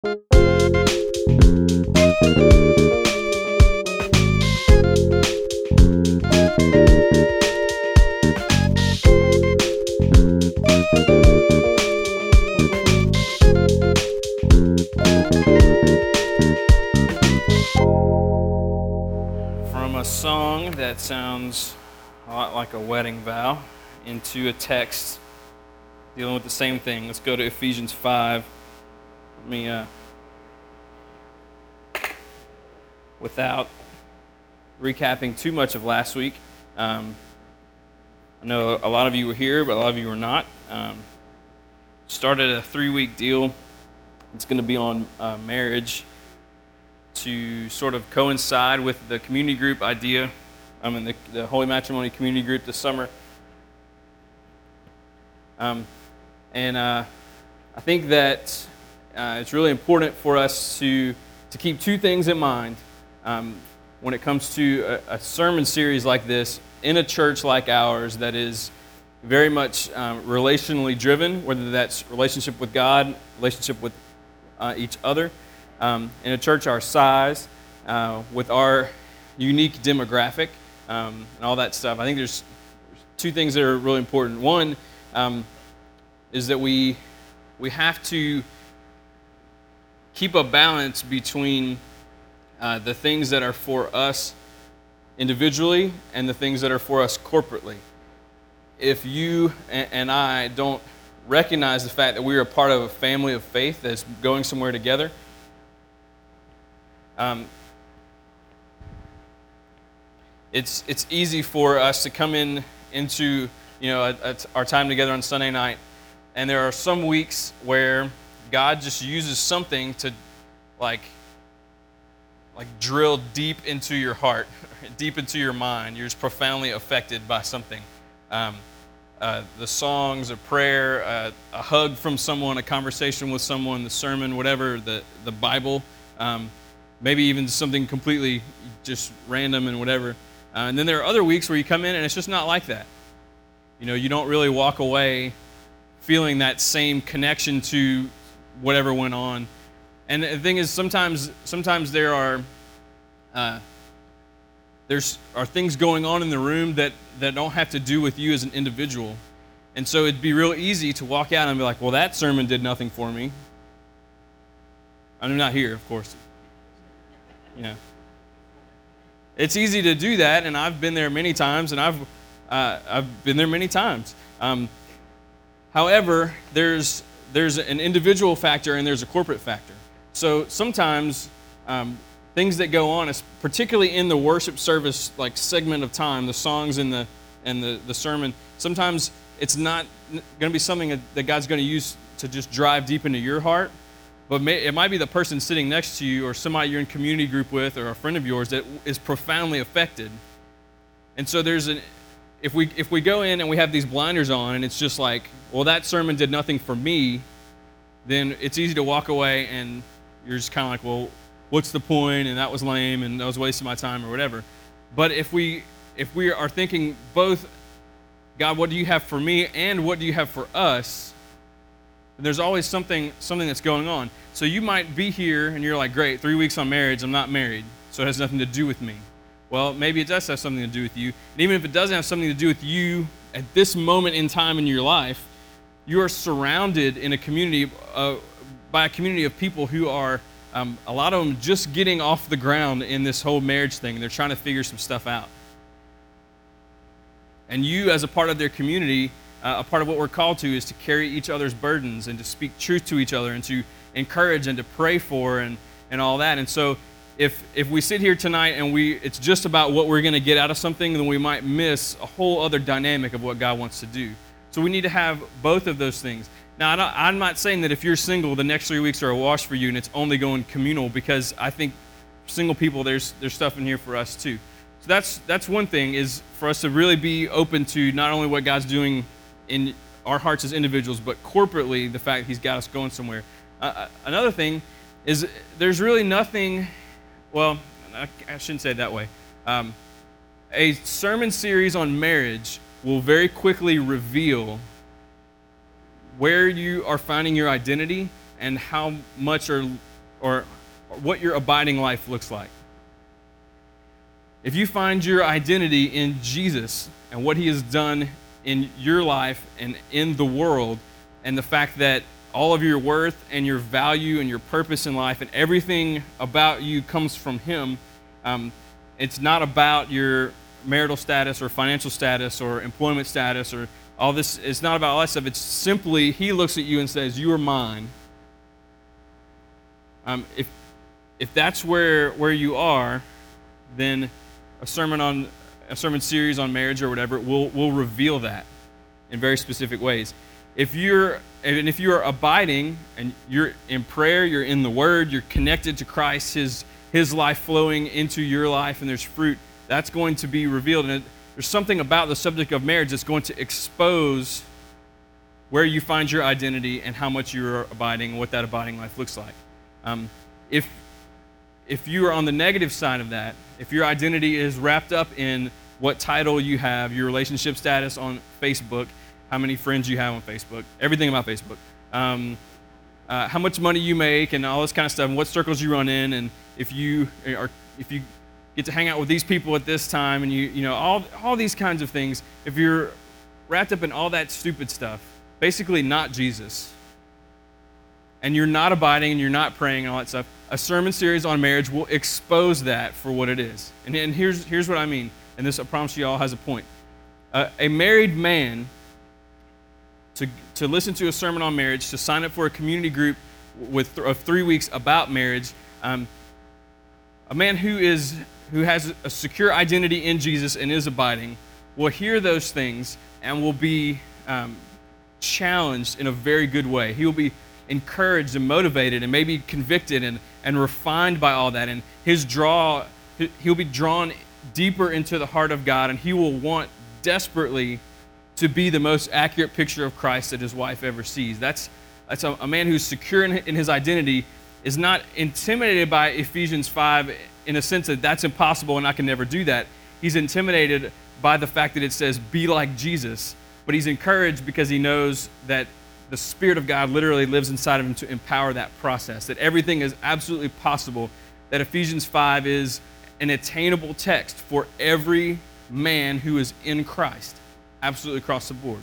From a song that sounds a lot like a wedding vow into a text dealing with the same thing. Let's go to Ephesians 5. Let me, uh, without recapping too much of last week, um, I know a lot of you were here, but a lot of you were not. Um, started a three week deal. It's going to be on uh, marriage to sort of coincide with the community group idea. I'm in the, the Holy Matrimony community group this summer. Um, and uh, I think that uh, it's really important for us to, to keep two things in mind um, when it comes to a, a, sermon series like this in a church like ours that is very much um, relationally driven, whether that's relationship with God, relationship with uh, each other um, in a church our size, uh, with our unique demographic, um, and all that stuff. I think there's two things that are really important. One um, is that we we have to keep a balance between uh, the things that are for us individually and the things that are for us corporately. If you and I don't recognize the fact that we are a part of a family of faith that's going somewhere together, um, it's, it's easy for us to come in into you know, our time together on Sunday night, and there are some weeks where God just uses something to like like drill deep into your heart, deep into your mind. You're just profoundly affected by something. Um, uh, the songs, a prayer, uh, a hug from someone, a conversation with someone, the sermon, whatever, the, the Bible. Um, maybe even something completely just random and whatever. Uh, and then there are other weeks where you come in and it's just not like that. You know, you don't really walk away feeling that same connection to whatever went on. And the thing is, sometimes, sometimes there are uh, there's are things going on in the room that that don't have to do with you as an individual. And so it'd be real easy to walk out and be like, "Well, that sermon did nothing for me." I'm not here, of course. Know, it's easy to do that, and I've been there many times, and I've uh, I've been there many times. Um, however, there's there's an individual factor and there's a corporate factor. So sometimes um, things that go on, particularly in the worship service like segment of time, the songs and the and the, the sermon, sometimes it's not going to be something that God's going to use to just drive deep into your heart but may, it might be the person sitting next to you or somebody you're in community group with or a friend of yours that is profoundly affected. And so there's an if we if we go in and we have these blinders on and it's just like, well, that sermon did nothing for me, then it's easy to walk away and you're just kind of like, well, what's the point? And that was lame and that was wasting my time or whatever. But if we if we are thinking both, God, what do you have for me and what do you have for us? there's always something something that's going on. So you might be here and you're like, great, three weeks on marriage, I'm not married, so it has nothing to do with me. Well, maybe it does have something to do with you. And even if it doesn't have something to do with you at this moment in time in your life, you are surrounded in a community uh, by a community of people who are um, a lot of them just getting off the ground in this whole marriage thing. They're trying to figure some stuff out. And you, as a part of their community, uh, a part of what we're called to is to carry each other's burdens and to speak truth to each other and to encourage and to pray for and, and all that. And so if, if we sit here tonight and we, it's just about what we're going to get out of something, then we might miss a whole other dynamic of what God wants to do. So we need to have both of those things. Now, I'm not saying that if you're single, the next three weeks are a wash for you and it's only going communal because I think single people, there's, there's stuff in here for us too. So that's, that's one thing is for us to really be open to not only what God's doing in our hearts as individuals, but corporately, the fact that He's got us going somewhere. Uh, uh, another thing is there's really nothing, well, I, shouldn't say it that way. Um, a sermon series on marriage will very quickly reveal where you are finding your identity and how much or or what your abiding life looks like. If you find your identity in Jesus and what he has done in your life and in the world, and the fact that all of your worth and your value and your purpose in life and everything about you comes from him, um, it's not about your marital status or financial status or employment status or all this. It's not about all that stuff. It's simply he looks at you and says, You are mine. Um, if, if that's where, where you are, then a sermon on a sermon series on marriage or whatever will will reveal that in very specific ways. If you're and if you are abiding and you're in prayer, you're in the Word, you're connected to Christ, His His life flowing into your life, and there's fruit, that's going to be revealed. And there's something about the subject of marriage that's going to expose where you find your identity and how much you're abiding, and what that abiding life looks like. Um, if, if you are on the negative side of that, if your identity is wrapped up in what title you have, your relationship status on Facebook, how many friends you have on Facebook, everything about Facebook, um, uh, how much money you make, and all this kind of stuff, and what circles you run in, and if you are, if you get to hang out with these people at this time, and you, you know, all, all these kinds of things. If you're wrapped up in all that stupid stuff, basically not Jesus, and you're not abiding and you're not praying and all that stuff, a sermon series on marriage will expose that for what it is. And, and here's, here's what I mean, and this I promise you all has a point. Uh, a married man, to, to listen to a sermon on marriage, to sign up for a community group with th- of three weeks about marriage, um, a man who is who has a secure identity in Jesus and is abiding will hear those things and will be um, challenged in a very good way. He will be encouraged and motivated and maybe convicted and, and refined by all that. And his draw, he'll be drawn deeper into the heart of God and he will want desperately to be the most accurate picture of Christ that his wife ever sees. That's, that's a, a man who's secure in, in his identity, is not intimidated by Ephesians 5 in a sense that that's impossible and I can never do that. He's intimidated by the fact that it says, be like Jesus. But he's encouraged because he knows that the Spirit of God literally lives inside of him to empower that process, that everything is absolutely possible, that Ephesians 5 is an attainable text for every man who is in Christ, absolutely across the board.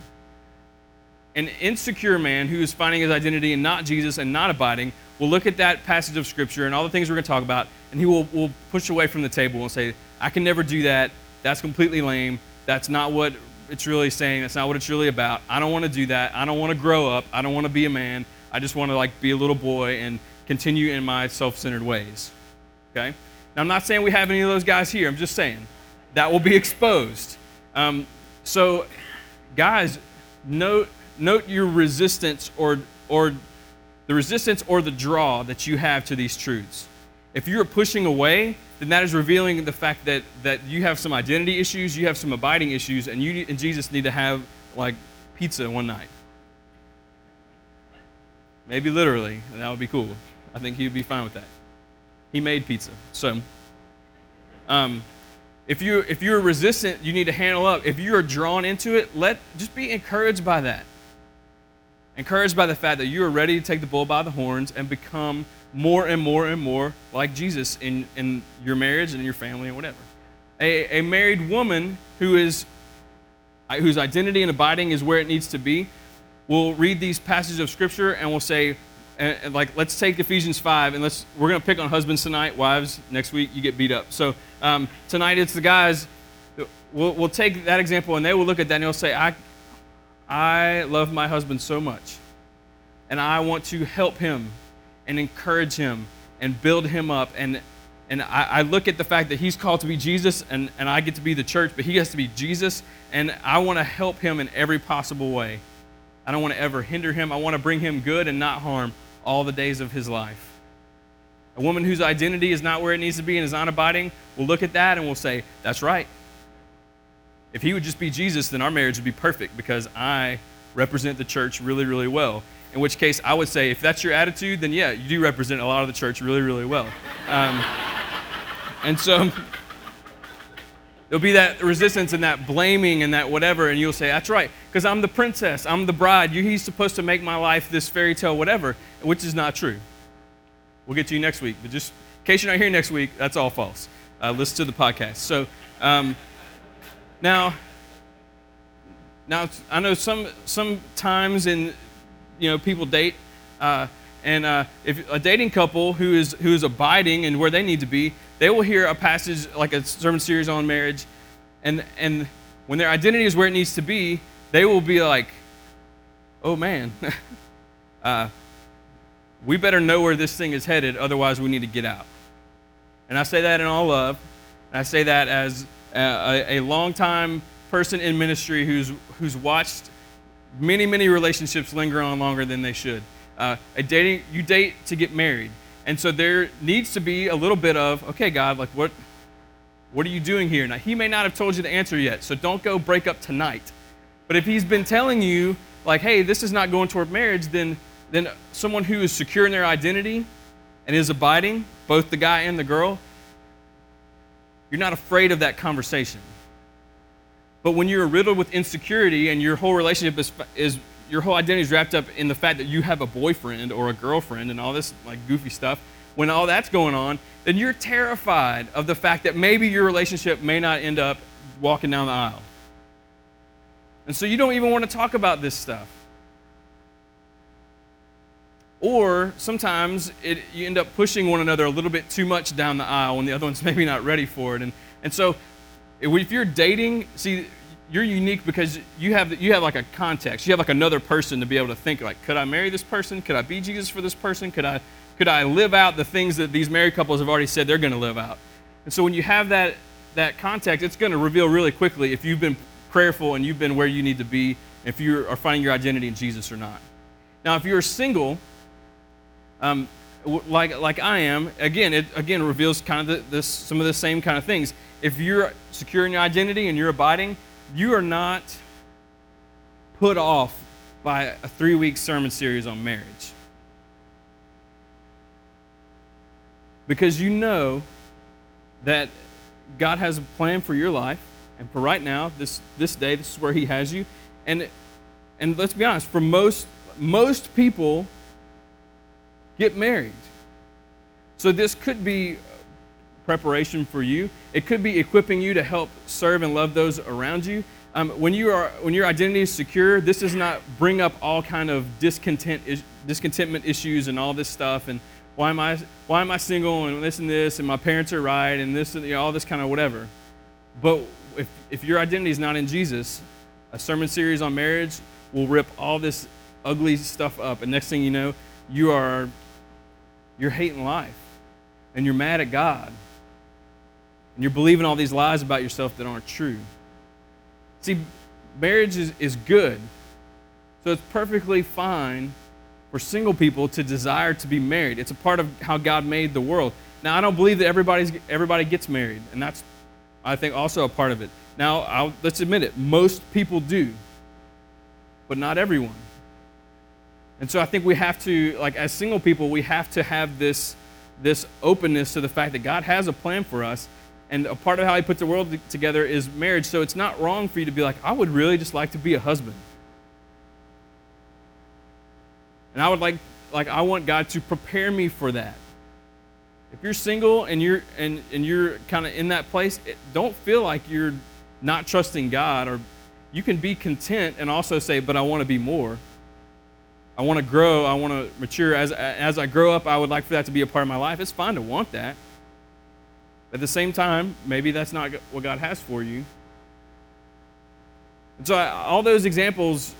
An insecure man who is finding his identity in not Jesus and not abiding will look at that passage of Scripture and all the things we're going to talk about, and he will, will push away from the table and say, I can never do that. That's completely lame. That's not what it's really saying. That's not what it's really about. I don't want to do that. I don't want to grow up. I don't want to be a man. I just want to like be a little boy and continue in my self-centered ways. Okay? Now I'm not saying we have any of those guys here. I'm just saying that will be exposed. Um, so, guys, note note your resistance or or the resistance or the draw that you have to these truths. If you're pushing away, then that is revealing the fact that, that you have some identity issues, you have some abiding issues, and you and Jesus need to have like pizza one night. Maybe literally, and that would be cool. I think he would be fine with that. He made pizza. So, um, if you if you're resistant, you need to handle up. If you are drawn into it, let just be encouraged by that encouraged by the fact that you are ready to take the bull by the horns and become more and more and more like Jesus in, in your marriage and in your family and whatever. A, a married woman who is whose identity and abiding is where it needs to be will read these passages of scripture and will say and, like let's take ephesians 5 and let's we're going to pick on husbands tonight wives next week you get beat up so um, tonight it's the guys we'll, we'll take that example and they will look at that and they'll say i I love my husband so much, and I want to help him and encourage him and build him up. And, and I, I, look at the fact that he's called to be Jesus, and, and I get to be the church, but he has to be Jesus, and I want to help him in every possible way. I don't want to ever hinder him. I want to bring him good and not harm all the days of his life. A woman whose identity is not where it needs to be and is not abiding will look at that and will say, That's right. If he would just be Jesus, then our marriage would be perfect because I represent the church really, really well. In which case, I would say, if that's your attitude, then yeah, you do represent a lot of the church really, really well. Um, and so there'll be that resistance and that blaming and that whatever, and you'll say, that's right, because I'm the princess, I'm the bride. He's supposed to make my life this fairy tale, whatever, which is not true. We'll get to you next week. But just in case you're not here next week, that's all false. Uh, listen to the podcast. So um, now, now I know some sometimes in you know people date, uh, and uh, if a dating couple who is who is abiding and where they need to be, they will hear a passage like a sermon series on marriage, and and when their identity is where it needs to be, they will be like, oh man. we better know where this thing is headed, otherwise, we need to get out. And I say that in all love. I say that as a, a long-time person in ministry who's, who's watched many, many relationships linger on longer than they should. Uh, a dating, you date to get married. And so there needs to be a little bit of, okay, God, like what, what are you doing here? Now, he may not have told you the answer yet, so don't go break up tonight. But if he's been telling you, like, hey, this is not going toward marriage, then, then someone who is secure in their identity and is abiding, both the guy and the girl, you're not afraid of that conversation. But when you're riddled with insecurity and your whole relationship is, is your whole identity is wrapped up in the fact that you have a boyfriend or a girlfriend and all this like goofy stuff, when all that's going on, then you're terrified of the fact that maybe your relationship may not end up walking down the aisle. And so you don't even want to talk about this stuff. Or sometimes it, you end up pushing one another a little bit too much down the aisle when the other one's maybe not ready for it. And, and so if you're dating, see, you're unique because you have, you have like a context. You have like another person to be able to think like, could I marry this person? Could I be Jesus for this person? Could I, could I live out the things that these married couples have already said they're going to live out? And so when you have that, that context, it's going to reveal really quickly if you've been prayerful and you've been where you need to be, if you are finding your identity in Jesus or not. Now, if you're single, um, like, like I am, again, it again reveals kind of the, this, some of the same kind of things. If you're secure in your identity and you're abiding, you are not put off by a three week sermon series on marriage. Because you know that God has a plan for your life, and for right now, this, this day, this is where He has you. And, and let's be honest, for most, most people, get married. So this could be preparation for you. It could be equipping you to help serve and love those around you. Um, when you are when your identity is secure, this does not bring up all kind of discontent discontentment issues and all this stuff and why am I why am I single and this and this and my parents are right and this and you know, all this kind of whatever. But if if your identity is not in Jesus, a sermon series on marriage will rip all this ugly stuff up and next thing you know, you are you're hating life and you're mad at God and you're believing all these lies about yourself that aren't true. See, marriage is, is good. So it's perfectly fine for single people to desire to be married. It's a part of how God made the world. Now, I don't believe that everybody's, everybody gets married, and that's, I think, also a part of it. Now, I'll, let's admit it, most people do, but not everyone. And so I think we have to, like as single people, we have to have this, this openness to the fact that God has a plan for us. And a part of how He puts the world together is marriage. So it's not wrong for you to be like, I would really just like to be a husband. And I would like, like I want God to prepare me for that. If you're single and you're and, and you're kind of in that place, it, don't feel like you're not trusting God or you can be content and also say, but I want to be more. I want to grow. I want to mature. As, as I grow up, I would like for that to be a part of my life. It's fine to want that. At the same time, maybe that's not what God has for you. And so, I, all those examples,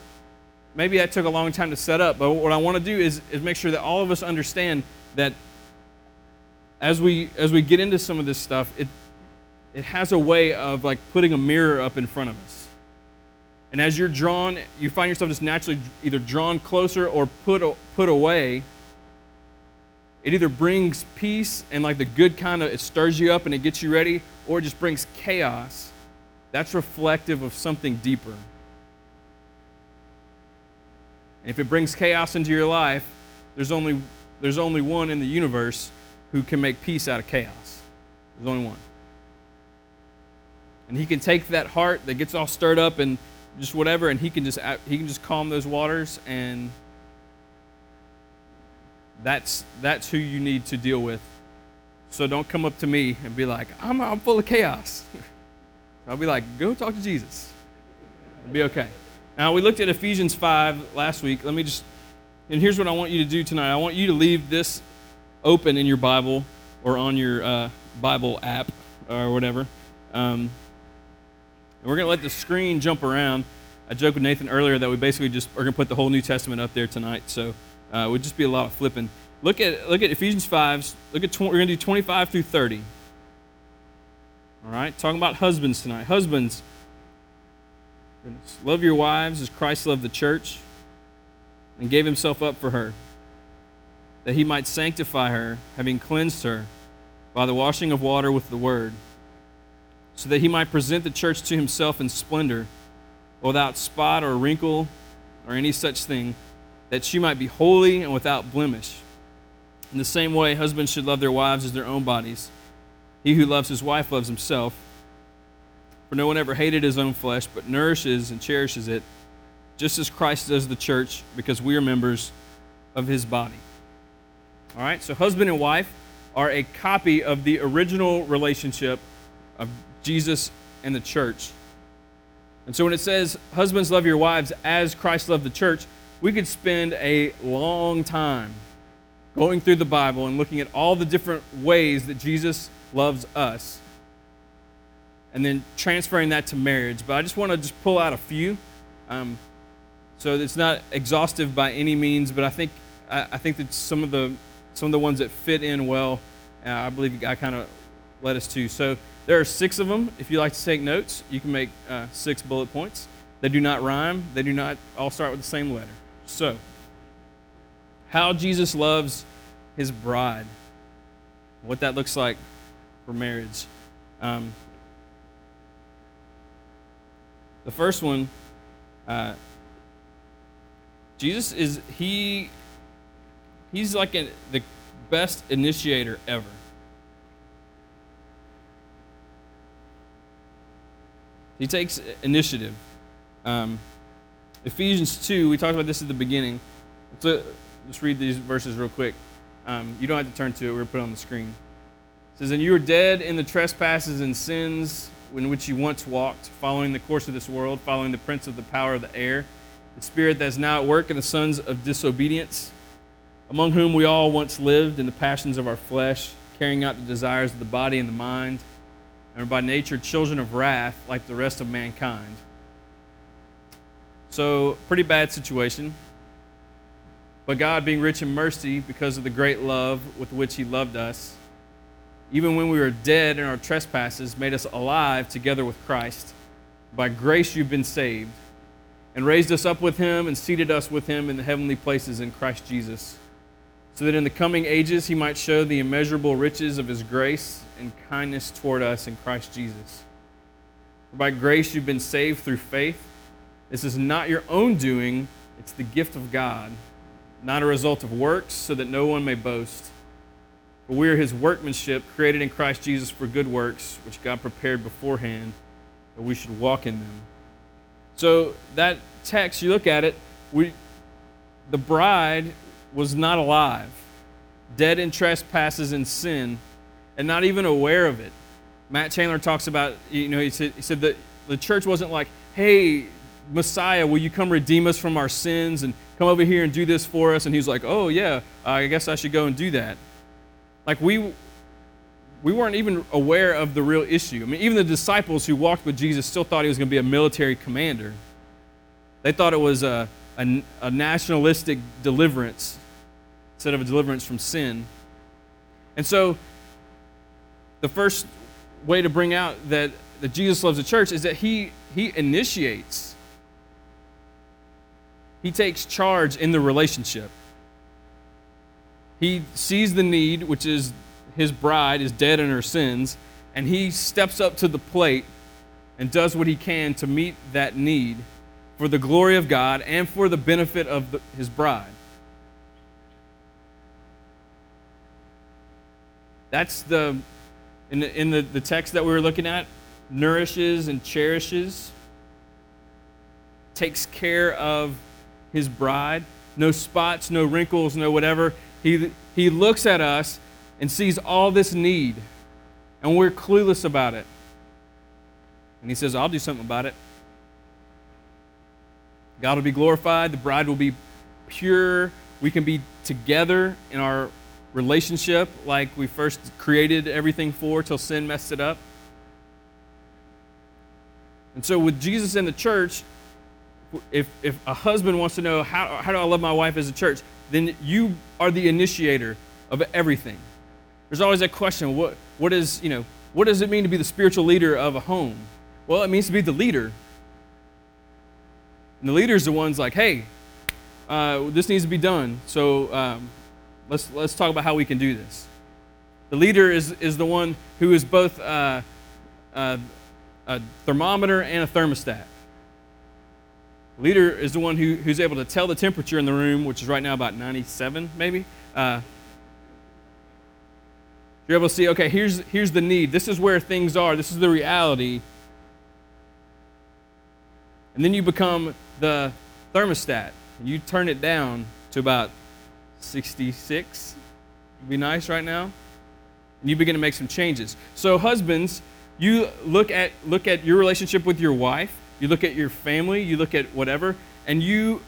maybe that took a long time to set up, but what I want to do is, is make sure that all of us understand that as we, as we get into some of this stuff, it, it has a way of like putting a mirror up in front of us. And as you're drawn, you find yourself just naturally either drawn closer or put, put away. It either brings peace and like the good kind of, it stirs you up and it gets you ready, or it just brings chaos. That's reflective of something deeper. And if it brings chaos into your life, there's only, there's only one in the universe who can make peace out of chaos. There's only one. And he can take that heart that gets all stirred up and just whatever, and he can just he can just calm those waters and that's, that's who you need to deal with. So don't come up to me and be like, I'm, I'm full of chaos. I'll be like, go talk to Jesus. It'll be okay. Now, we looked at Ephesians 5 last week. Let me just, and here's what I want you to do tonight. I want you to leave this open in your Bible or on your uh, Bible app or whatever. Um, and we're going to let the screen jump around. I joked with Nathan earlier that we basically just are going to put the whole New Testament up there tonight. So uh, it would just be a lot of flipping. Look at, look at Ephesians 5. Look at 20, we're going to do 25 through 30. All right, talking about husbands tonight. Husbands, love your wives as Christ loved the church and gave himself up for her, that he might sanctify her, having cleansed her by the washing of water with the word, so that he might present the church to himself in splendor, without spot or wrinkle or any such thing, that she might be holy and without blemish. In the same way, husbands should love their wives as their own bodies. He who loves his wife loves himself. For no one ever hated his own flesh, but nourishes and cherishes it, just as Christ does the church, because we are members of his body. All right, so husband and wife are a copy of the original relationship of Jesus and the church. And so when it says, Husbands, love your wives as Christ loved the church, we could spend a long time going through the Bible and looking at all the different ways that Jesus loves us and then transferring that to marriage. But I just want to just pull out a few. Um, so it's not exhaustive by any means, but I think I, I, think that some of the some of the ones that fit in well, uh, I believe I kind of led us to. So there are six of them. If you like to take notes, you can make uh, six bullet points. They do not rhyme. They do not all start with the same letter. So, how Jesus loves his bride, what that looks like for marriage. Um, the first one, uh, Jesus is he. He's like the best initiator ever. He takes initiative. Um, Ephesians 2, we talked about this at the beginning. Let's read these verses real quick. Um, you don't have to turn to it, we're going to put it on the screen. It says, And you were dead in the trespasses and sins in which you once walked, following the course of this world, following the prince of the power of the air, the spirit that is now at work in the sons of disobedience, among whom we all once lived in the passions of our flesh, carrying out the desires of the body and the mind, and are by nature children of wrath like the rest of mankind. So, pretty bad situation. But God, being rich in mercy because of the great love with which He loved us, even when we were dead in our trespasses, made us alive together with Christ. By grace you've been saved, and raised us up with him and seated us with him in the heavenly places in Christ Jesus, so that in the coming ages he might show the immeasurable riches of his grace and kindness toward us in Christ Jesus. For by grace you've been saved through faith. This is not your own doing, it's the gift of God, not a result of works, so that no one may boast. For we are his workmanship, created in Christ Jesus for good works, which God prepared beforehand that we should walk in them. So that text, you look at it, we, the bride was not alive, dead in trespasses and sin, and not even aware of it. Matt Chandler talks about, you know, he said, he said that the church wasn't like, hey, Messiah, will you come redeem us from our sins and come over here and do this for us? And he's like, oh, yeah, I guess I should go and do that. Like we we weren't even aware of the real issue. I mean, even the disciples who walked with Jesus still thought he was going to be a military commander. They thought it was a, a, a nationalistic deliverance instead of a deliverance from sin. And so, the first way to bring out that, that Jesus loves the church is that he, he initiates, he takes charge in the relationship. He sees the need, which is his bride is dead in her sins, and he steps up to the plate and does what he can to meet that need for the glory of God and for the benefit of the, his bride. That's the, in, the, in the, the text that we were looking at, nourishes and cherishes, takes care of his bride. No spots, no wrinkles, no whatever He, he looks at us and sees all this need, and we're clueless about it. And he says, I'll do something about it. God will be glorified, the bride will be pure, we can be together in our relationship like we first created everything for till sin messed it up. And so, with Jesus in the church, if, if a husband wants to know how, how do I love my wife as a church, then you are the initiator of everything. There's always that question what, what, is, you know, what does it mean to be the spiritual leader of a home? Well, it means to be the leader. And the leader's the ones like, hey, uh, this needs to be done. So um, let's, let's talk about how we can do this. The leader is, is the one who is both uh, uh, a thermometer and a thermostat. The leader is the one who, who's able to tell the temperature in the room, which is right now about 97, maybe. Uh, you're able to see, okay, here's, here's the need. This is where things are. This is the reality. And then you become the thermostat. You turn it down to about 66. It'd be nice right now. And you begin to make some changes. So, husbands, you look at, look at your relationship with your wife, you look at your family, you look at whatever, and you,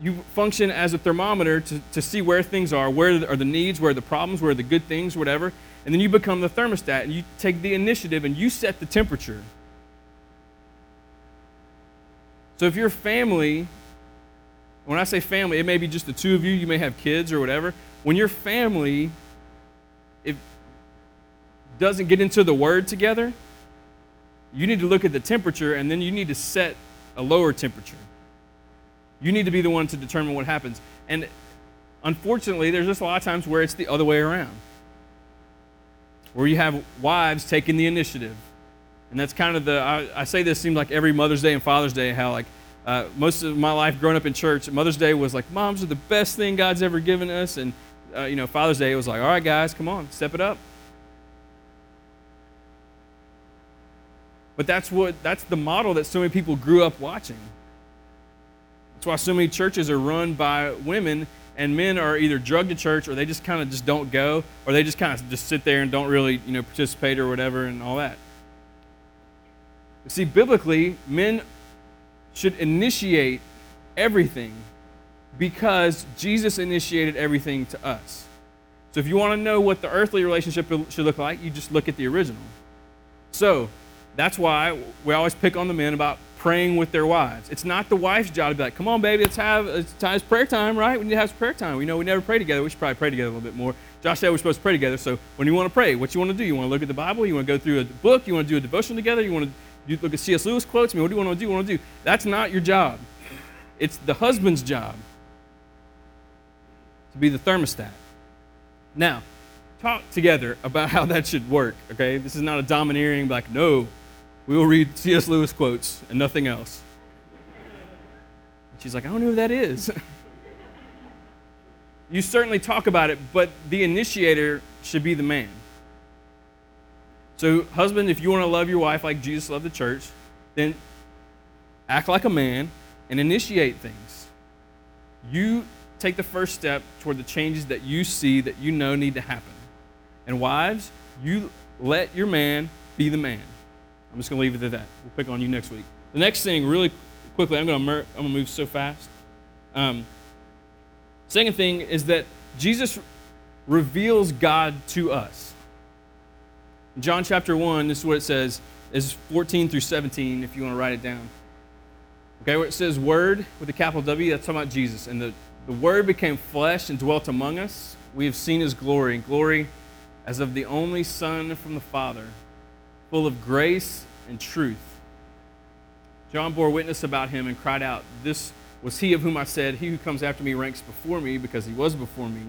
you function as a thermometer to, to see where things are, where are the needs, where are the problems, where are the good things, whatever. And then you become the thermostat and you take the initiative and you set the temperature. So if your family, when I say family, it may be just the two of you, you may have kids or whatever. When your family if doesn't get into the word together, you need to look at the temperature and then you need to set a lower temperature. You need to be the one to determine what happens. And unfortunately, there's just a lot of times where it's the other way around. Where you have wives taking the initiative and that's kind of the, I, I say this seems like every Mother's Day and Father's Day, how like uh, most of my life growing up in church, Mother's Day was like, moms are the best thing God's ever given us. And, uh, you know, Father's Day was like, all right, guys, come on, step it up. But that's what, that's the model that so many people grew up watching. That's why so many churches are run by women and men are either drugged to church or they just kind of just don't go or they just kind of just sit there and don't really, you know, participate or whatever and all that. You see, biblically, men should initiate everything because Jesus initiated everything to us. So if you want to know what the earthly relationship should look like, you just look at the original. So that's why we always pick on the men about praying with their wives. It's not the wife's job to be like, come on, baby, let's have it's, time, prayer time, right? We need to have prayer time. We know we never pray together. We should probably pray together a little bit more. Josh said we're supposed to pray together. So when you want to pray, what you want to do? You want to look at the Bible? You want to go through a book? You want to do a devotion together? You want to you look at C.S. Lewis quotes. Mean, what do you want to do? want to do? That's not your job. It's the husband's job to be the thermostat. Now, talk together about how that should work. Okay, this is not a domineering like no. We will read C.S. Lewis quotes and nothing else. And she's like, I don't know who that is. you certainly talk about it, but the initiator should be the man. So, husband, if you want to love your wife like Jesus loved the church, then act like a man and initiate things. You take the first step toward the changes that you see that you know need to happen. And wives, you let your man be the man. I'm just going to leave it at that. We'll pick on you next week. The next thing, really quickly, I'm going to, I'm going to move so fast. Um, second thing is that Jesus reveals God to us. John chapter 1, this is what it says, is 14 through 17, if you want to write it down. Okay, where it says word with a capital W, that's talking about Jesus. And the, the word became flesh and dwelt among us. We have seen his glory, glory as of the only Son from the Father, full of grace and truth. John bore witness about him and cried out, This was he of whom I said, He who comes after me ranks before me, because he was before me.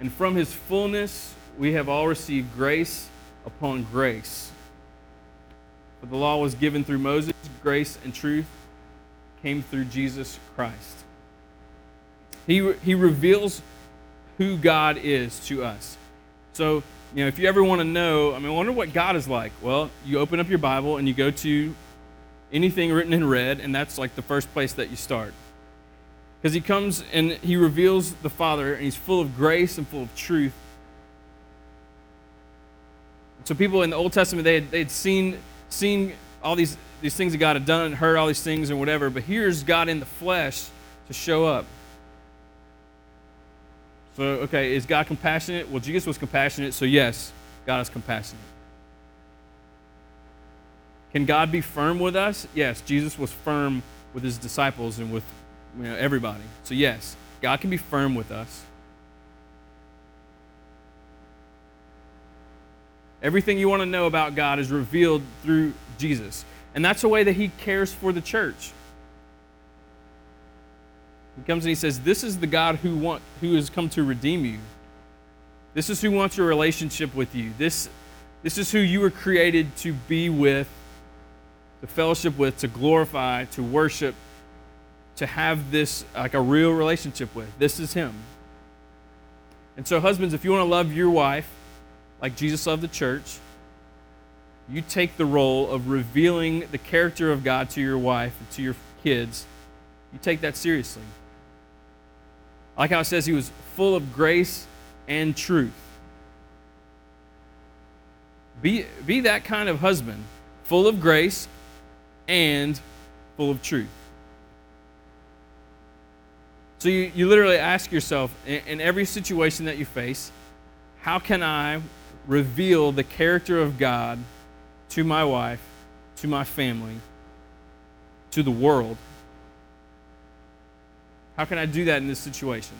And from his fullness we have all received grace upon grace. But the law was given through Moses, grace and truth came through Jesus Christ. He, he reveals who God is to us. So, you know, if you ever want to know, I mean, I wonder what God is like. Well, you open up your Bible and you go to anything written in red, and that's like the first place that you start. Because he comes and he reveals the Father, and he's full of grace and full of truth. So people in the Old Testament, they had, they had seen, seen all these, these things that God had done and heard all these things and whatever, but here's God in the flesh to show up. So, okay, is God compassionate? Well, Jesus was compassionate, so yes, God is compassionate. Can God be firm with us? Yes, Jesus was firm with his disciples and with you know, everybody. So, yes, God can be firm with us. Everything you want to know about God is revealed through Jesus. And that's the way that he cares for the church. He comes and he says, This is the God who, want, who has come to redeem you. This is who wants a relationship with you. This, this is who you were created to be with, to fellowship with, to glorify, to worship, to have this like a real relationship with. This is him. And so, husbands, if you want to love your wife like Jesus loved the church, you take the role of revealing the character of God to your wife and to your kids. You take that seriously. Like how it says he was full of grace and truth. Be, be that kind of husband, full of grace and full of truth. So you, you literally ask yourself in, in every situation that you face, how can I reveal the character of God to my wife, to my family, to the world? How can I do that in this situation?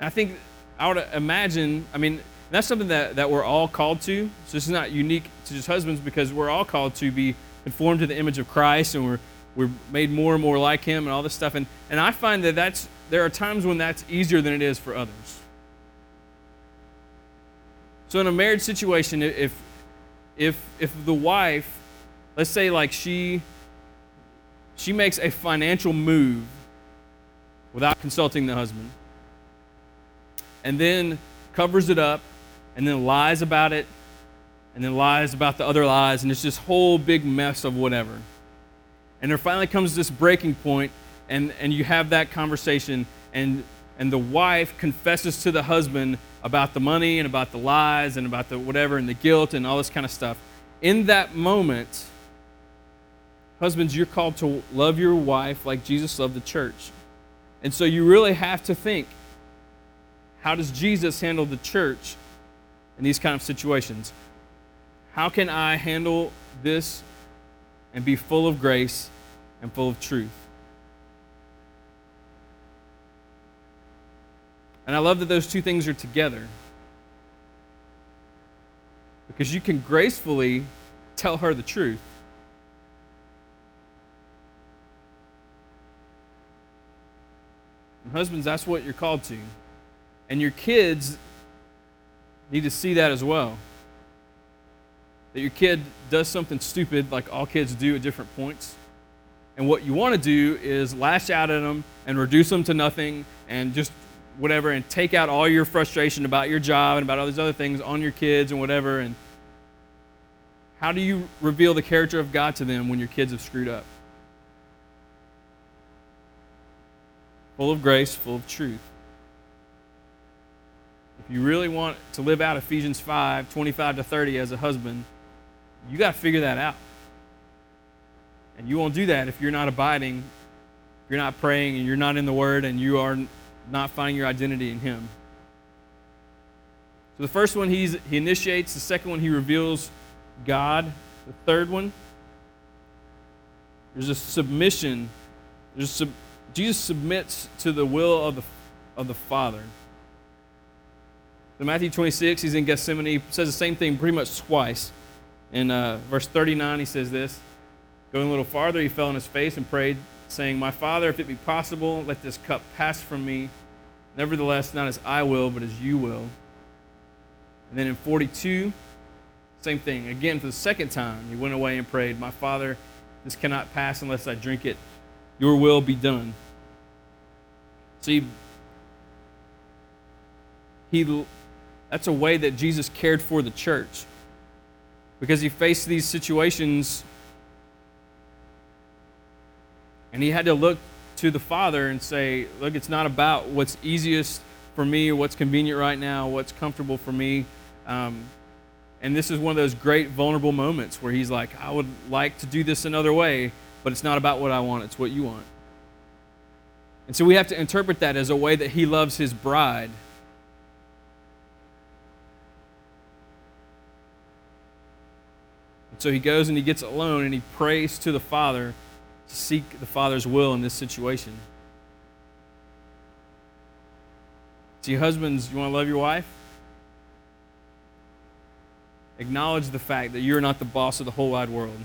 I think I would imagine, I mean, that's something that, that we're all called to. So this is not unique to just husbands because we're all called to be conformed to the image of Christ and we're, we're made more and more like him and all this stuff. And, and I find that that's, there are times when that's easier than it is for others. So in a marriage situation, if, if, if the wife, let's say like she she makes a financial move without consulting the husband and then covers it up and then lies about it and then lies about the other lies and it's this whole big mess of whatever. And there finally comes this breaking point and, and you have that conversation and and the wife confesses to the husband about the money and about the lies and about the whatever and the guilt and all this kind of stuff in that moment Husbands, you're called to love your wife like Jesus loved the church. And so you really have to think how does Jesus handle the church in these kind of situations? How can I handle this and be full of grace and full of truth? And I love that those two things are together. Because you can gracefully tell her the truth And husbands, that's what you're called to. And your kids need to see that as well. That your kid does something stupid like all kids do at different points. And what you want to do is lash out at them and reduce them to nothing and just whatever and take out all your frustration about your job and about all these other things on your kids and whatever. And how do you reveal the character of God to them when your kids have screwed up? full of grace, full of truth. If you really want to live out Ephesians 5 25 to 30 as a husband, you got to figure that out. And you won't do that if you're not abiding, you're not praying, and you're not in the Word, and you are not finding your identity in Him. So the first one he's, he initiates, the second one he reveals God, the third one, there's a submission. There's sub, Jesus submits to the will of the, of the Father. In Matthew 26, he's in Gethsemane. He says the same thing pretty much twice. In uh, verse 39, he says this Going a little farther, he fell on his face and prayed, saying, My Father, if it be possible, let this cup pass from me. Nevertheless, not as I will, but as you will. And then in 42, same thing. Again, for the second time, he went away and prayed, My Father, this cannot pass unless I drink it. Your will be done. See, he, that's a way that Jesus cared for the church. Because he faced these situations And he had to look to the Father and say, Look, it's not about what's easiest for me what's convenient right now, what's comfortable for me. Um, and this is one of those great vulnerable moments where he's like, I would like to do this another way, but it's not about what I want, it's what you want. And so we have to interpret that as a way that he loves his bride. And so he goes and he gets alone and he prays to the Father to seek the Father's will in this situation. See, husbands, you want to love your wife? Acknowledge the fact that you're not the boss of the whole wide world.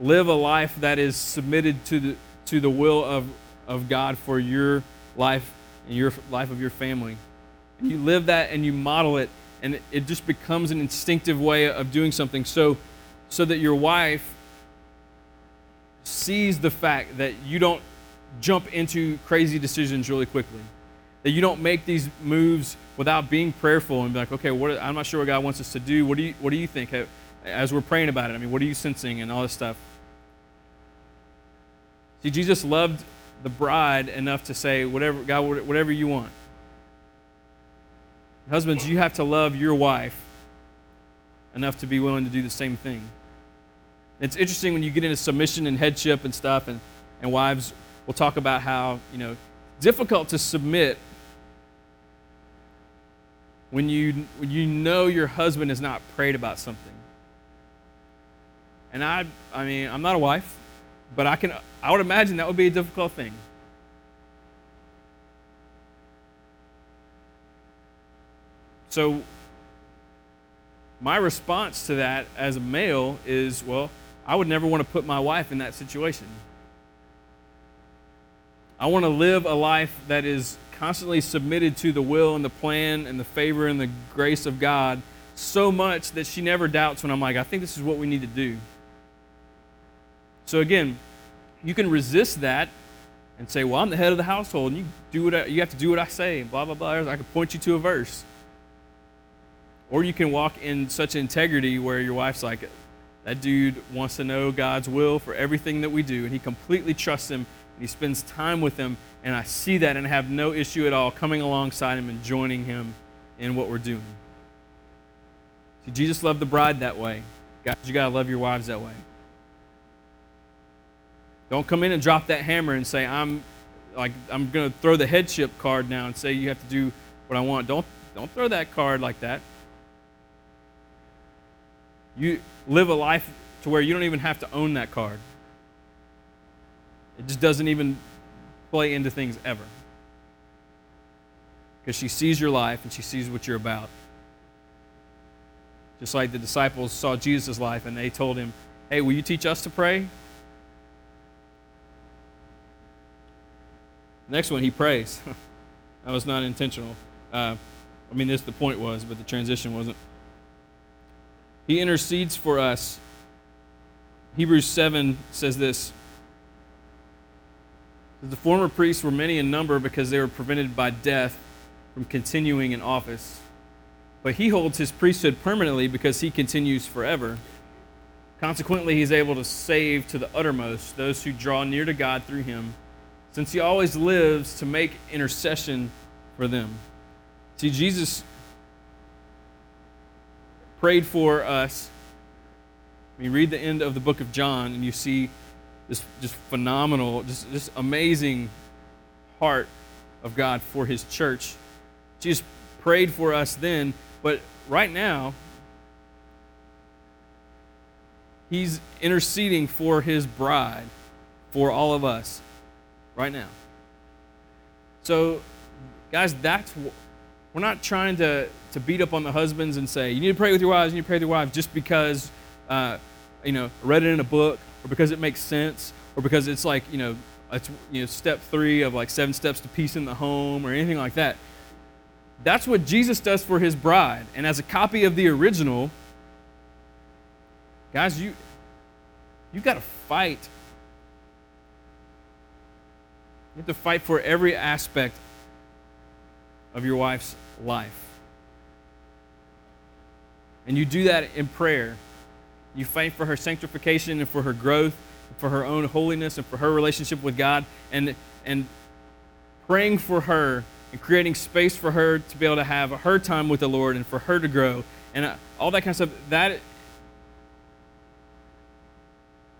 Live a life that is submitted to the, to the will of, of God for your life and your life of your family. And you live that and you model it, and it, just becomes an instinctive way of doing something so, so that your wife sees the fact that you don't jump into crazy decisions really quickly. That you don't make these moves without being prayerful and be like, okay, what, I'm not sure what God wants us to do. What do you, what do you think? As we're praying about it, I mean, what are you sensing and all this stuff? See, Jesus loved the bride enough to say, whatever, God, whatever you want. Husbands, you have to love your wife enough to be willing to do the same thing. It's interesting when you get into submission and headship and stuff, and, and wives will talk about how, you know, difficult to submit when you, when you know your husband has not prayed about something. And I, I mean, I'm not a wife, but I can, I would imagine that would be a difficult thing. So, my response to that as a male is, well, I would never want to put my wife in that situation. I want to live a life that is constantly submitted to the will and the plan and the favor and the grace of God so much that she never doubts when I'm like, I think this is what we need to do. So again, you can resist that and say, "Well, I'm the head of the household, and you do what I, you have to do what I say." Blah blah blah. I can point you to a verse, or you can walk in such integrity where your wife's like, that dude wants to know God's will for everything that we do, and he completely trusts him, and he spends time with him, and I see that and have no issue at all coming alongside him and joining him in what we're doing. See, Jesus loved the bride that way. Guys, you got to love your wives that way. Don't come in and drop that hammer and say, I'm like I'm to throw the headship card now and say you have to do what I want. Don't don't throw that card like that. You live a life to where you don't even have to own that card. It just doesn't even play into things ever. Because she sees your life and she sees what you're about. Just like the disciples saw Jesus' life and they told him, Hey, will you teach us to pray? Next one, he prays. that was not intentional. Uh, I mean, this the point was, but the transition wasn't. He intercedes for us. Hebrews 7 says this The former priests were many in number because they were prevented by death from continuing in office. But he holds his priesthood permanently because he continues forever. Consequently, he's able to save to the uttermost those who draw near to God through him, since he always lives to make intercession for them. See, Jesus prayed for us. I mean, read the end of the book of John, and you see this just phenomenal, just, amazing heart of God for his church. Jesus prayed for us then, but right now, he's interceding for his bride, for all of us, right now. So, guys, that's we're not trying to, to beat up on the husbands and say, you need to pray with your wives, you need to pray with your wives just because, uh, you know, read it in a book or because it makes sense or because it's like, you know, it's, you know, step three of like seven steps to peace in the home or anything like that. That's what Jesus does for his bride. And as a copy of the original, guys, you, you got to fight. You have to fight for every aspect of your wife's life. And you do that in prayer. You fight for her sanctification and for her growth for her own holiness and for her relationship with God, and, and praying for her and creating space for her to be able to have her time with the Lord and for her to grow and uh, all that kind of stuff. That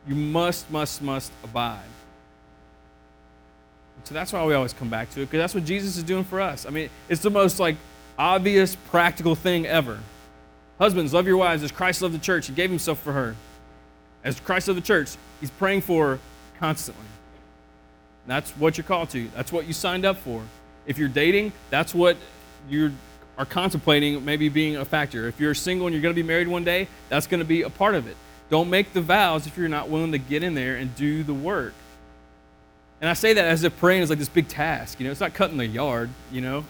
you must, must, must abide. So that's why we always come back to it, because that's what Jesus is doing for us. I mean, it's the most like obvious, practical thing ever. Husbands, love your wives as Christ loved the church. He gave himself for her. As Christ loved the church, he's praying for her constantly. That's what you're called to. That's what you signed up for. If you're dating, that's what you are contemplating maybe being a factor. If you're single and you're going to be married one day, that's going to be a part of it. Don't make the vows if you're not willing to get in there and do the work. And I say that as if praying is like this big task. You know, it's not cutting the yard, you know.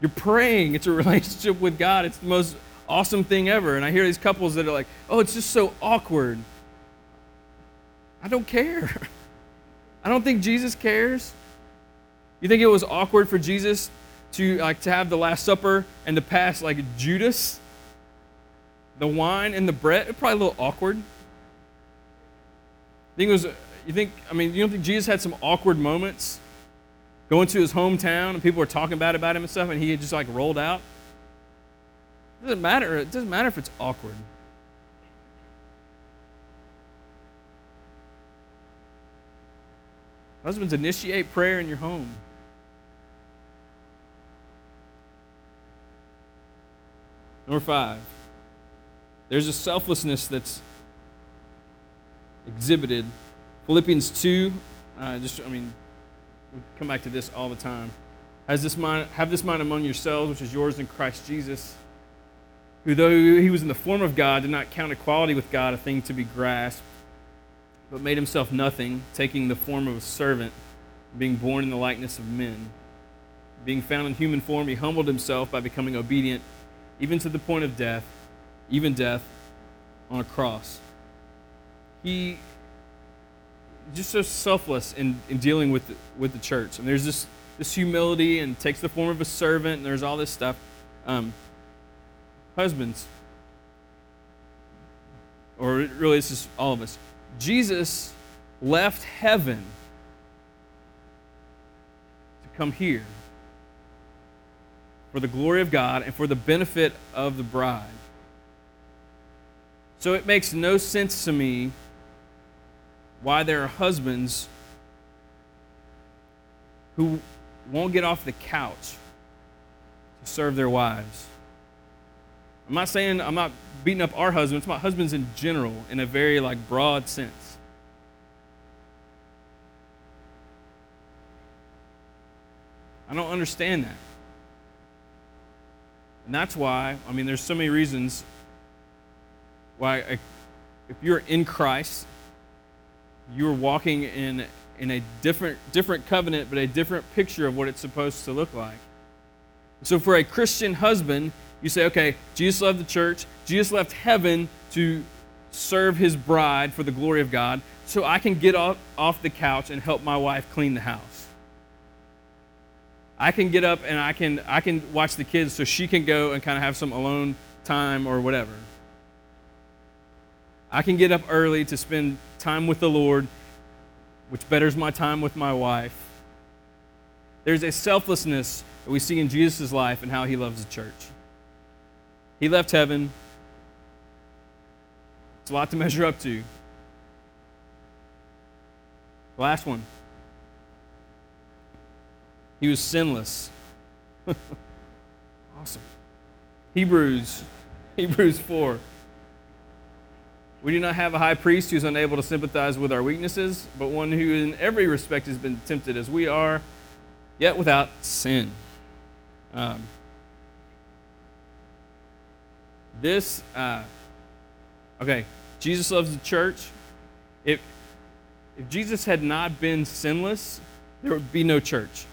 You're praying. It's a relationship with God. It's the most awesome thing ever. And I hear these couples that are like, oh, it's just so awkward. I don't care. I don't think Jesus cares. You think it was awkward for Jesus to like to have the Last Supper and to pass like Judas, the wine and the bread? Probably a little awkward. You think it was? You think? I mean, you don't think Jesus had some awkward moments going to his hometown and people were talking bad about him and stuff, and he had just like rolled out? It doesn't matter. It doesn't matter if it's awkward. Husbands, initiate prayer in your home. Number five, there's a selflessness that's exhibited. Philippians 2, uh, just, I mean, we come back to this all the time. Has this mind, have this mind among yourselves, which is yours in Christ Jesus, who, though he was in the form of God, did not count equality with God a thing to be grasped, but made himself nothing, taking the form of a servant, being born in the likeness of men. Being found in human form, he humbled himself by becoming obedient even to the point of death, even death on a cross. He just so selfless in, in dealing with the, with the church. And there's this, this humility and takes the form of a servant, and there's all this stuff. Um, husbands, or really, this is all of us. Jesus left heaven to come here for the glory of God and for the benefit of the bride. So it makes no sense to me why there are husbands who won't get off the couch to serve their wives. I'm not saying I'm not beating up our husbands, my husbands in general in a very like broad sense. I don't understand that. And that's why, I mean, there's so many reasons why, if you're in Christ, you're walking in, in a different, different covenant, but a different picture of what it's supposed to look like. So, for a Christian husband, you say, okay, Jesus loved the church, Jesus left heaven to serve his bride for the glory of God, so I can get off, off the couch and help my wife clean the house. I can get up and I can I can watch the kids so she can go and kind of have some alone time or whatever. I can get up early to spend time with the Lord, which betters my time with my wife. There's a selflessness that we see in Jesus' life and how he loves the church. He left heaven. It's a lot to measure up to. Last one. He was sinless. awesome. Hebrews, Hebrews 4. We do not have a high priest who is unable to sympathize with our weaknesses, but one who in every respect has been tempted as we are, yet without sin. Um, this, uh, okay, Jesus loves the church. If, if Jesus had not been sinless, there would be no church.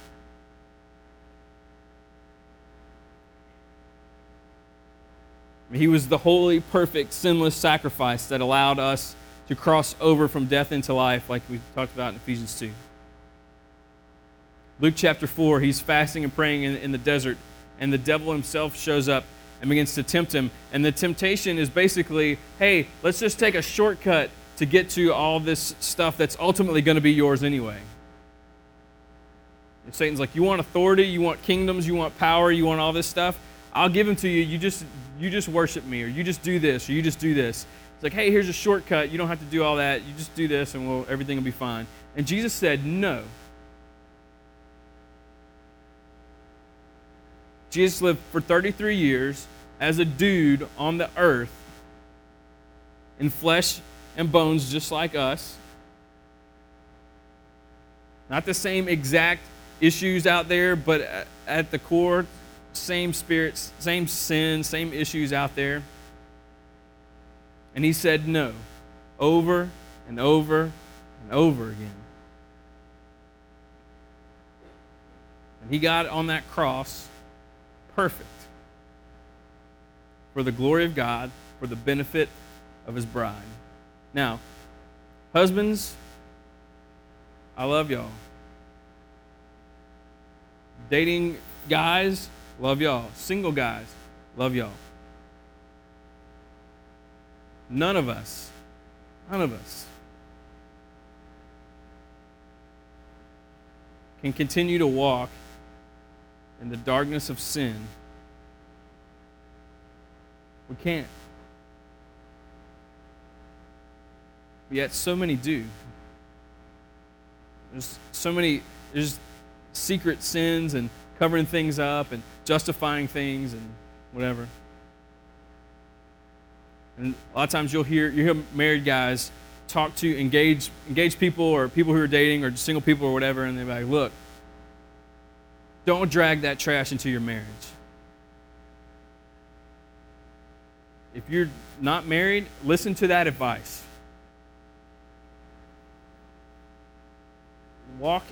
He was the holy, perfect, sinless sacrifice that allowed us to cross over from death into life, like we talked about in Ephesians 2. Luke chapter 4, he's fasting and praying in, in the desert, and the devil himself shows up and begins to tempt him. And the temptation is basically hey, let's just take a shortcut to get to all this stuff that's ultimately going to be yours anyway. And Satan's like, you want authority, you want kingdoms, you want power, you want all this stuff. I'll give them to you. You just you just worship me, or you just do this, or you just do this. It's like, hey, here's a shortcut. You don't have to do all that. You just do this, and we'll, everything will be fine. And Jesus said, no. Jesus lived for 33 years as a dude on the earth in flesh and bones, just like us. Not the same exact issues out there, but at the core, same spirits, same sin, same issues out there. And he said no over and over and over again. And he got on that cross perfect for the glory of God, for the benefit of his bride. Now, husbands, I love y'all. Dating guys, love y'all. Single guys, love y'all. None of us, none of us can continue to walk in the darkness of sin. We can't. Yet so many do. There's so many, there's secret sins and covering things up and justifying things and whatever. And a lot of times you'll hear you hear married guys talk to engage engage people or people who are dating or single people or whatever, and they're like, look, don't drag that trash into your marriage. If you're not married, listen to that advice. Walk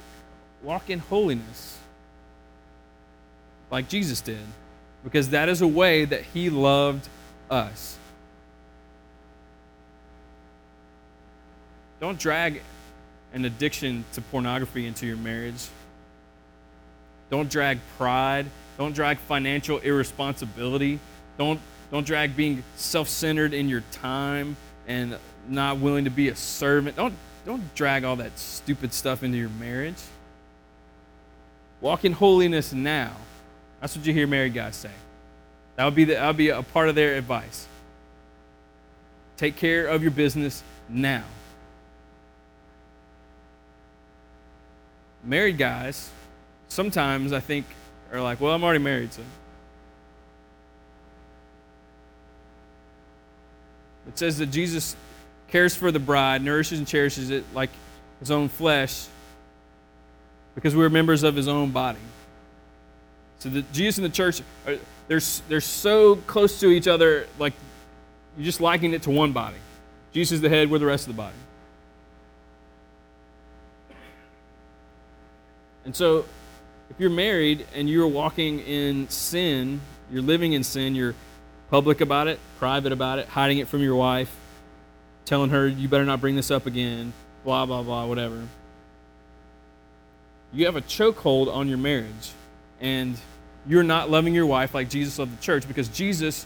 walk in holiness like Jesus did, because that is a way that he loved us. Don't drag an addiction to pornography into your marriage. Don't drag pride. Don't drag financial irresponsibility. Don't, don't drag being self centered in your time and not willing to be a servant. Don't, don't drag all that stupid stuff into your marriage. Walk in holiness now. That's what you hear married guys say. That would be, the, that would be a part of their advice. Take care of your business now. Married guys, sometimes I think, are like, well, I'm already married, so. It says that Jesus cares for the bride, nourishes and cherishes it like his own flesh because we're members of his own body. So the, Jesus and the church, are, they're, they're so close to each other, like you're just liking it to one body. Jesus is the head, we're the rest of the body. And so if you're married and you're walking in sin, you're living in sin, you're public about it, private about it, hiding it from your wife, telling her, you better not bring this up again, blah, blah, blah, whatever you have a chokehold on your marriage and you're not loving your wife like Jesus loved the church because Jesus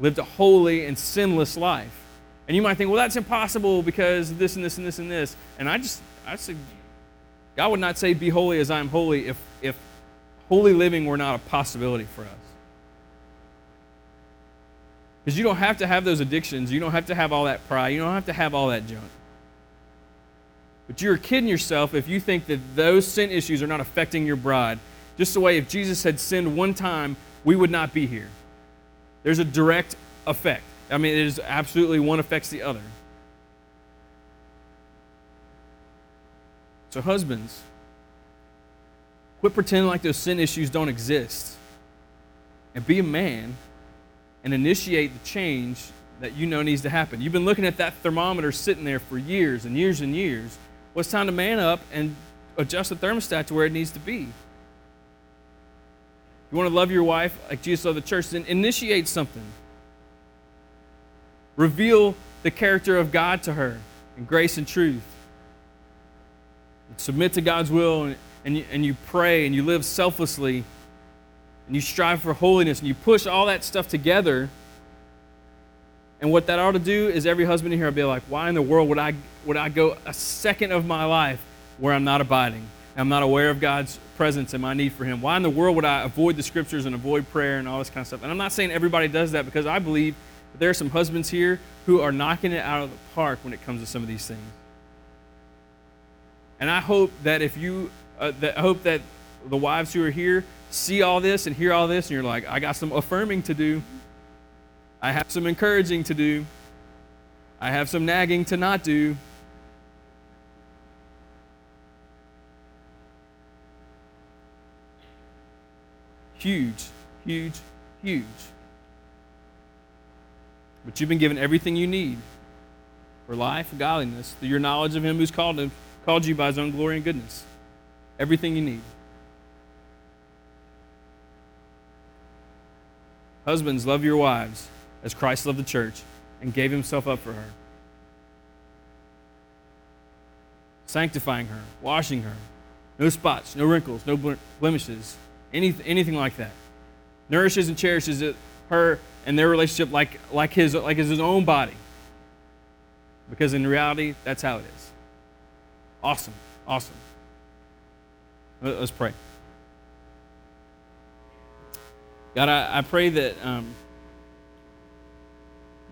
lived a holy and sinless life. And you might think, well, that's impossible because this and this and this and this. And I just, I say, God would not say, be holy as I am holy if, if holy living were not a possibility for us. Because you don't have to have those addictions. You don't have to have all that pride. You don't have to have all that junk. But you're kidding yourself if you think that those sin issues are not affecting your bride. Just the way if Jesus had sinned one time, we would not be here. There's a direct effect. I mean, it is absolutely one affects the other. So, husbands, quit pretending like those sin issues don't exist and be a man and initiate the change that you know needs to happen. You've been looking at that thermometer sitting there for years and years and years well, it's time to man up and adjust the thermostat to where it needs to be. You want to love your wife like Jesus loved the church, then initiate something. Reveal the character of God to her in grace and truth. Submit to God's will and, and, you, and you pray and you live selflessly and you strive for holiness and you push all that stuff together And what that ought to do is every husband in here be like, why in the world would I, would I go a second of my life where I'm not abiding? I'm not aware of God's presence and my need for Him. Why in the world would I avoid the scriptures and avoid prayer and all this kind of stuff? And I'm not saying everybody does that because I believe that there are some husbands here who are knocking it out of the park when it comes to some of these things. And I hope that if you, uh, that, I hope that the wives who are here see all this and hear all this, and you're like, I got some affirming to do. I have some encouraging to do. I have some nagging to not do. Huge, huge, huge. But you've been given everything you need for life, and godliness, through your knowledge of Him who's called, him, called you by His own glory and goodness. Everything you need. Husbands, love your wives as Christ loved the church and gave Himself up for her. Sanctifying her, washing her, no spots, no wrinkles, no blemishes, any, anything like that. Nourishes and cherishes it, her and their relationship like, like, his, like his own body. Because in reality, that's how it is. Awesome. Awesome. Let's pray. God, I, I pray that um,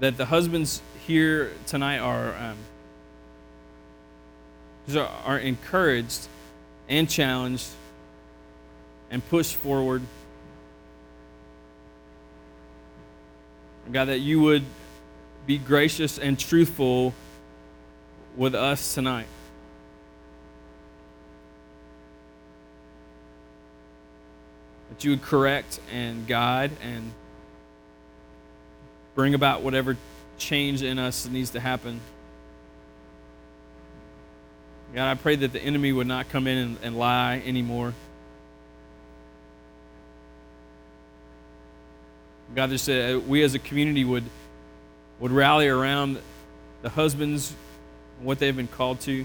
that the husbands here tonight are um, are, are encouraged and challenged and push forward. God, that you would be gracious and truthful with us tonight. That you would correct and guide and bring about whatever change in us needs to happen. God, I pray that the enemy would not come in and, and lie anymore. God, just uh, we as a community would would rally around the husbands, what they've been called to.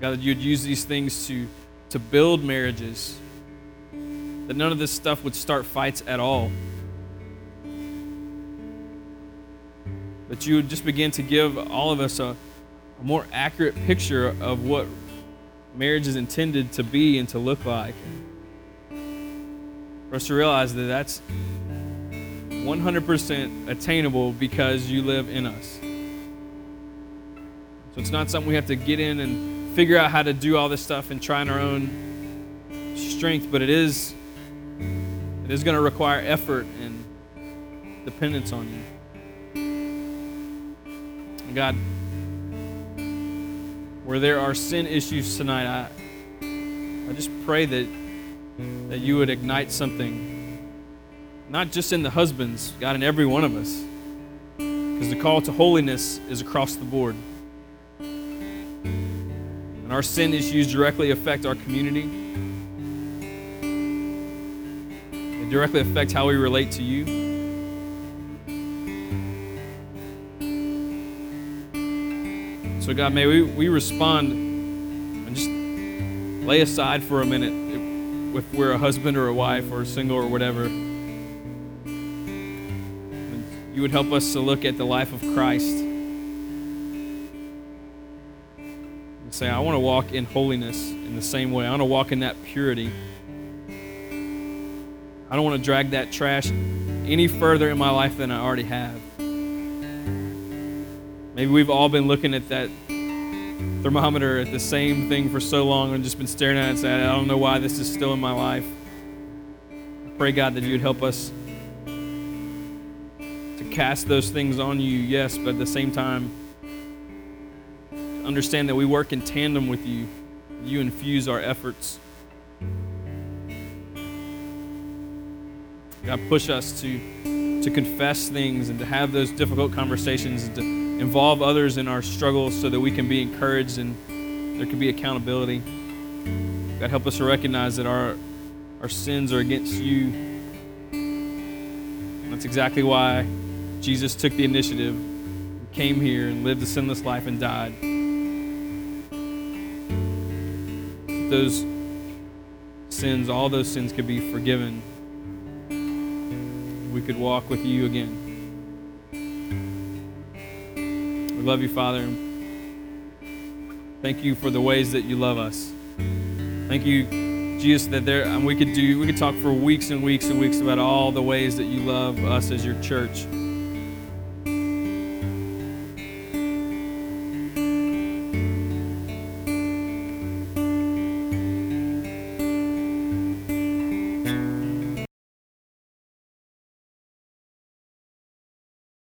God, that you'd use these things to, to build marriages, that none of this stuff would start fights at all. That you would just begin to give all of us a, a more accurate picture of what marriage is intended to be and to look like. For us to realize that that's 100% attainable because you live in us. So it's not something we have to get in and figure out how to do all this stuff and try in our own strength, but it is it is going to require effort and dependence on you. God, where there are sin issues tonight, I, I just pray that, that you would ignite something, not just in the husbands, God, in every one of us. Because the call to holiness is across the board. And our sin issues directly affect our community. They directly affect how we relate to you. So, God, may we, we respond and just lay aside for a minute if, if we're a husband or a wife or single or whatever. And you would help us to look at the life of Christ and say, I want to walk in holiness in the same way. I want to walk in that purity. I don't want to drag that trash any further in my life than I already have. Maybe we've all been looking at that thermometer at the same thing for so long and just been staring at it and saying, I don't know why this is still in my life. I pray, God, that you would help us to cast those things on you, yes, but at the same time, understand that we work in tandem with you. You infuse our efforts. God, push us to, to confess things and to have those difficult conversations and to involve others in our struggles so that we can be encouraged and there can be accountability. God, help us to recognize that our, our sins are against you. And that's exactly why Jesus took the initiative, came here, and lived a sinless life and died. Those sins, all those sins could be forgiven. We could walk with you again. We love you, Father. Thank you for the ways that you love us. Thank you, Jesus, that there and we could do we could talk for weeks and weeks and weeks about all the ways that you love us as your church.